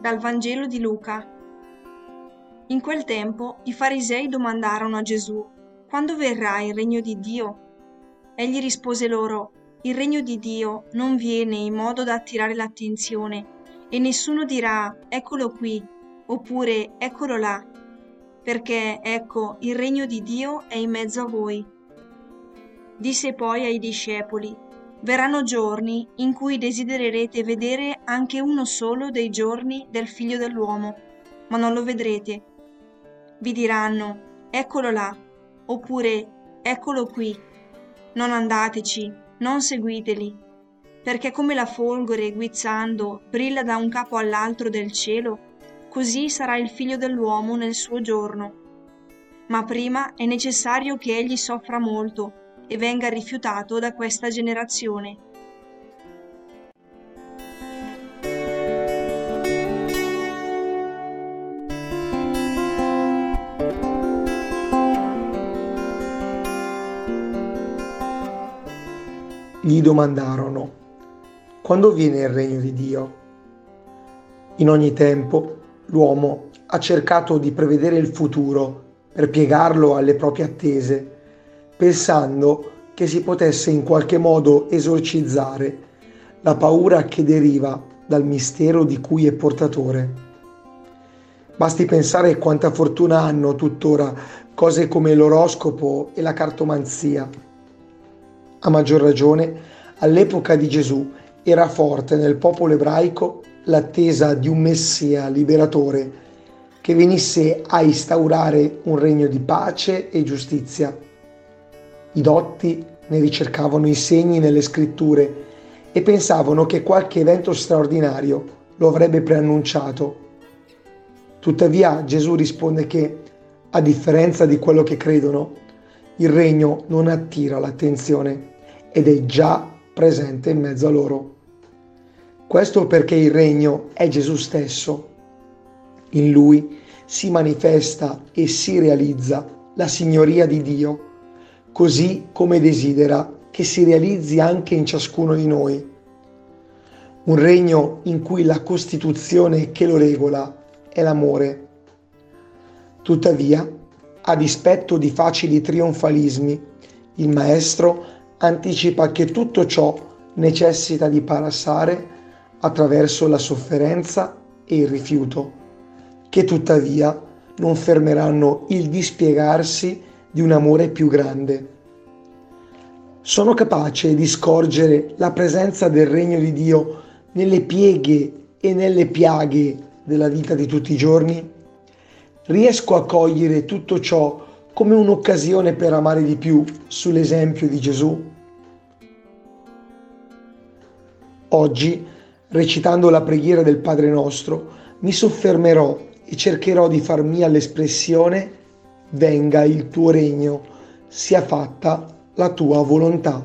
Dal Vangelo di Luca. In quel tempo i farisei domandarono a Gesù, quando verrà il regno di Dio? Egli rispose loro, il regno di Dio non viene in modo da attirare l'attenzione e nessuno dirà, eccolo qui, oppure eccolo là, perché ecco, il regno di Dio è in mezzo a voi. Disse poi ai discepoli, Verranno giorni in cui desidererete vedere anche uno solo dei giorni del figlio dell'uomo, ma non lo vedrete. Vi diranno, eccolo là, oppure eccolo qui. Non andateci, non seguiteli, perché come la folgore guizzando brilla da un capo all'altro del cielo, così sarà il figlio dell'uomo nel suo giorno. Ma prima è necessario che egli soffra molto e venga rifiutato da questa generazione. Gli domandarono, quando viene il regno di Dio? In ogni tempo l'uomo ha cercato di prevedere il futuro per piegarlo alle proprie attese pensando che si potesse in qualche modo esorcizzare la paura che deriva dal mistero di cui è portatore. Basti pensare quanta fortuna hanno tuttora cose come l'oroscopo e la cartomanzia. A maggior ragione, all'epoca di Gesù era forte nel popolo ebraico l'attesa di un Messia liberatore che venisse a instaurare un regno di pace e giustizia. I dotti ne ricercavano i segni nelle scritture e pensavano che qualche evento straordinario lo avrebbe preannunciato. Tuttavia Gesù risponde che, a differenza di quello che credono, il regno non attira l'attenzione ed è già presente in mezzo a loro. Questo perché il regno è Gesù stesso. In lui si manifesta e si realizza la signoria di Dio così come desidera che si realizzi anche in ciascuno di noi. Un regno in cui la Costituzione che lo regola è l'amore. Tuttavia, a dispetto di facili trionfalismi, il Maestro anticipa che tutto ciò necessita di passare attraverso la sofferenza e il rifiuto, che tuttavia non fermeranno il dispiegarsi di un amore più grande. Sono capace di scorgere la presenza del regno di Dio nelle pieghe e nelle piaghe della vita di tutti i giorni? Riesco a cogliere tutto ciò come un'occasione per amare di più sull'esempio di Gesù? Oggi, recitando la preghiera del Padre nostro, mi soffermerò e cercherò di far mia l'espressione venga il tuo regno, sia fatta la tua volontà.